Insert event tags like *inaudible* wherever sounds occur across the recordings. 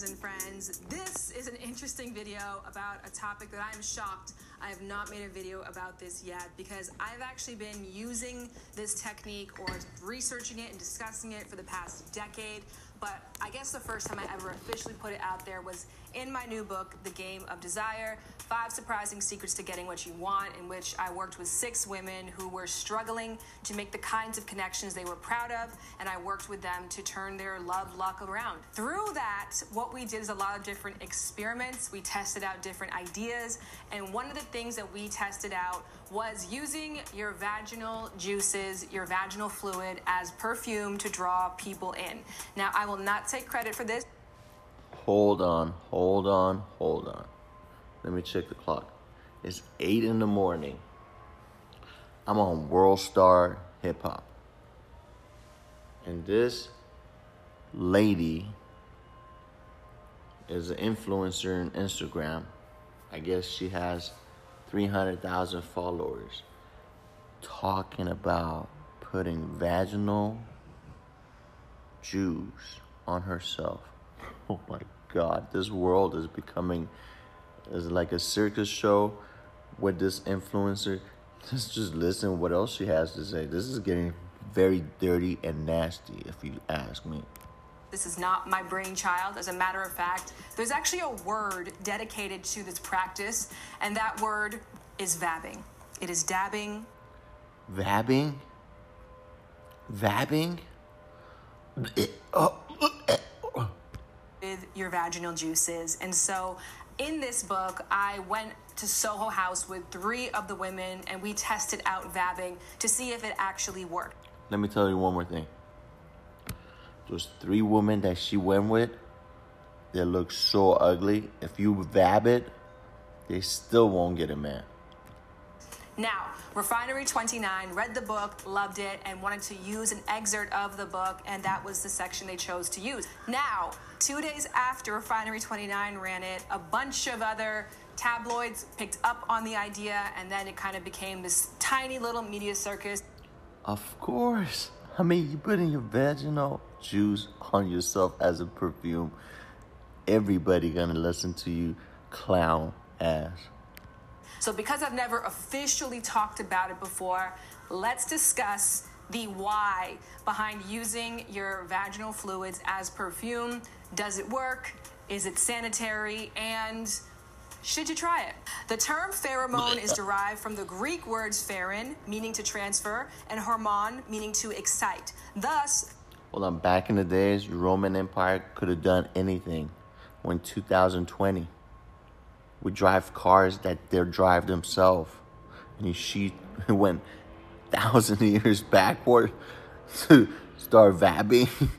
listeners and friends. This is an interesting video about a topic that I'm shocked I have not made a video about this yet because I've actually been using this technique or researching it and discussing it for the past decade. But I guess the first time I ever officially put it out there was in my new book, The Game of Desire Five Surprising Secrets to Getting What You Want, in which I worked with six women who were struggling to make the kinds of connections they were proud of, and I worked with them to turn their love luck around. Through that, what we did is a lot of different experiments. We tested out different ideas, and one of the things that we tested out was using your vaginal juices, your vaginal fluid, as perfume to draw people in. Now, I will not take credit for this. Hold on, hold on, hold on. Let me check the clock. It's 8 in the morning. I'm on World Star Hip Hop. And this lady is an influencer on Instagram. I guess she has 300,000 followers talking about putting vaginal juice on herself. *laughs* Oh my god, this world is becoming is like a circus show with this influencer. Let's just listen what else she has to say. This is getting very dirty and nasty if you ask me. This is not my brainchild. As a matter of fact, there's actually a word dedicated to this practice, and that word is vabbing. It is dabbing. Vabbing? Vabbing? With your vaginal juices. And so in this book, I went to Soho House with three of the women and we tested out vabbing to see if it actually worked. Let me tell you one more thing. Those three women that she went with, they look so ugly. If you vab it, they still won't get a man. Now, Refinery 29 read the book, loved it, and wanted to use an excerpt of the book, and that was the section they chose to use. Now, two days after Refinery 29 ran it, a bunch of other tabloids picked up on the idea, and then it kind of became this tiny little media circus. Of course. I mean, you put in your vaginal juice on yourself as a perfume. Everybody gonna listen to you, clown ass. So, because I've never officially talked about it before, let's discuss the why behind using your vaginal fluids as perfume. Does it work? Is it sanitary? And should you try it? The term pheromone is derived from the Greek words pheron, meaning to transfer, and hormone, meaning to excite. Thus, well, on back in the days, Roman Empire could have done anything. When 2020, we drive cars that they drive themselves, and she *laughs* went thousand *laughs* years backward to start vabbing. *laughs*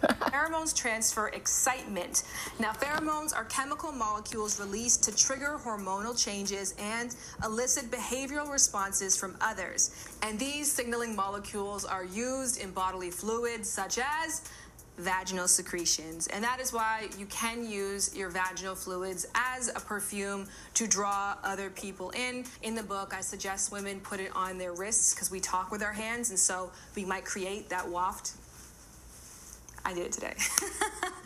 pheromones transfer excitement. Now, pheromones are chemical molecules released to trigger hormonal changes and elicit behavioral responses from others. And these signaling molecules are used in bodily fluids such as vaginal secretions. And that is why you can use your vaginal fluids as a perfume to draw other people in. In the book, I suggest women put it on their wrists because we talk with our hands, and so we might create that waft. I did it today. *laughs*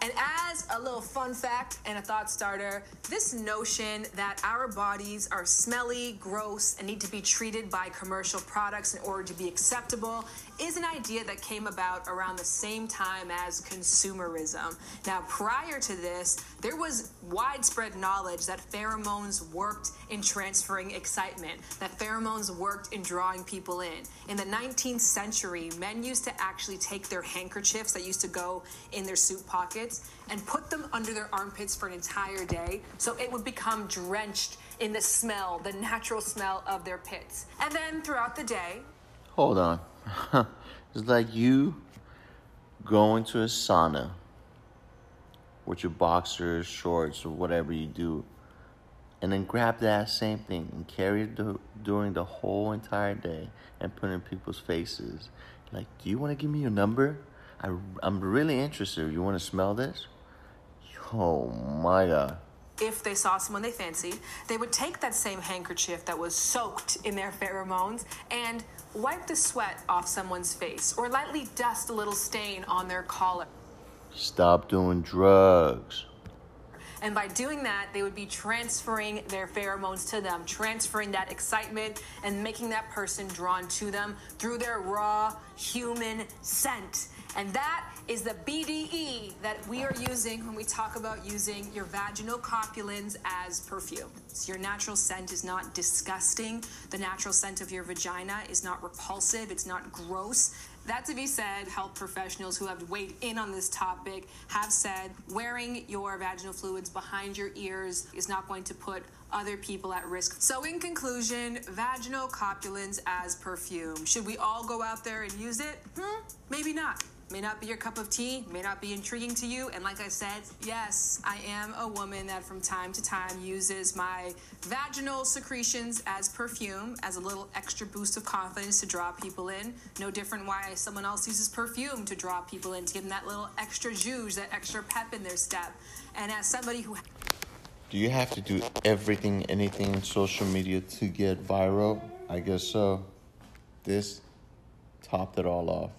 And as a little fun fact and a thought starter, this notion that our bodies are smelly, gross, and need to be treated by commercial products in order to be acceptable is an idea that came about around the same time as consumerism. Now, prior to this, there was widespread knowledge that pheromones worked in transferring excitement, that pheromones worked in drawing people in. In the 19th century, men used to actually take their handkerchiefs that used to go in their suit pockets and put them under their armpits for an entire day so it would become drenched in the smell, the natural smell of their pits. And then throughout the day, hold on. *laughs* it's like you going to a sauna with your boxers, shorts, or whatever you do, and then grab that same thing and carry it during the whole entire day and put it in people's faces. Like, do you want to give me your number? I, I'm really interested. You want to smell this? Oh my god if they saw someone they fancied, they would take that same handkerchief that was soaked in their pheromones and wipe the sweat off someone's face or lightly dust a little stain on their collar. Stop doing drugs. And by doing that, they would be transferring their pheromones to them, transferring that excitement and making that person drawn to them through their raw human scent. And that is the BDE that we are using when we talk about using your vaginal copulins as perfume. So your natural scent is not disgusting. The natural scent of your vagina is not repulsive. It's not gross. That to be said, health professionals who have weighed in on this topic have said wearing your vaginal fluids behind your ears is not going to put other people at risk. So, in conclusion, vaginal copulins as perfume. Should we all go out there and use it? Hmm, maybe not may not be your cup of tea, may not be intriguing to you. And like I said, yes, I am a woman that from time to time uses my vaginal secretions as perfume, as a little extra boost of confidence to draw people in. No different why someone else uses perfume to draw people in, to give them that little extra juice, that extra pep in their step. And as somebody who do you have to do everything, anything in social media to get viral? I guess so. This topped it all off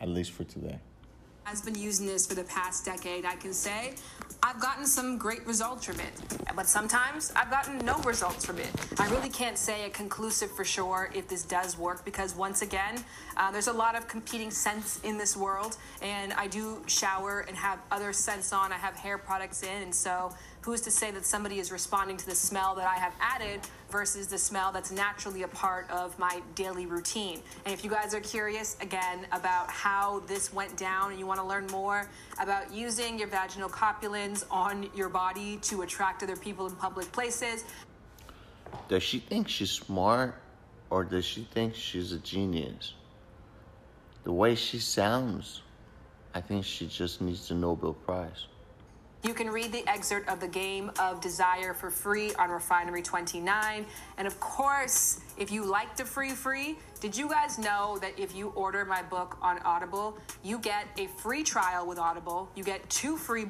at least for today. I've been using this for the past decade. I can say I've gotten some great results from it, but sometimes I've gotten no results from it. I really can't say a conclusive for sure if this does work because once again, uh, there's a lot of competing scents in this world, and I do shower and have other scents on. I have hair products in, and so who's to say that somebody is responding to the smell that I have added versus the smell that's naturally a part of my daily routine. And if you guys are curious again about how this went down and you want to learn more about using your vaginal copulins on your body to attract other people in public places. Does she think she's smart or does she think she's a genius? The way she sounds, I think she just needs the Nobel Prize. You can read the excerpt of the Game of Desire for free on Refinery 29. And of course, if you like to free free, did you guys know that if you order my book on Audible, you get a free trial with Audible? You get two free.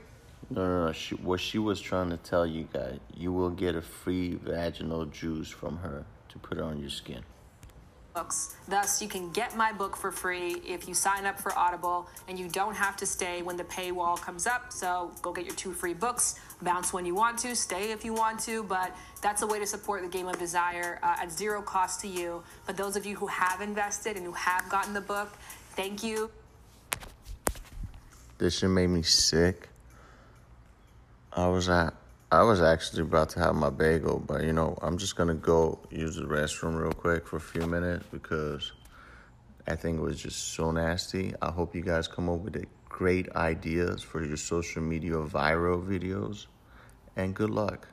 No, no, no. She, what she was trying to tell you guys, you will get a free vaginal juice from her to put on your skin books. Thus, you can get my book for free if you sign up for Audible, and you don't have to stay when the paywall comes up. So go get your two free books, bounce when you want to, stay if you want to, but that's a way to support the Game of Desire uh, at zero cost to you. But those of you who have invested and who have gotten the book, thank you. This shit made me sick. I was at I was actually about to have my bagel, but you know, I'm just gonna go use the restroom real quick for a few minutes because I think it was just so nasty. I hope you guys come up with great ideas for your social media viral videos, and good luck.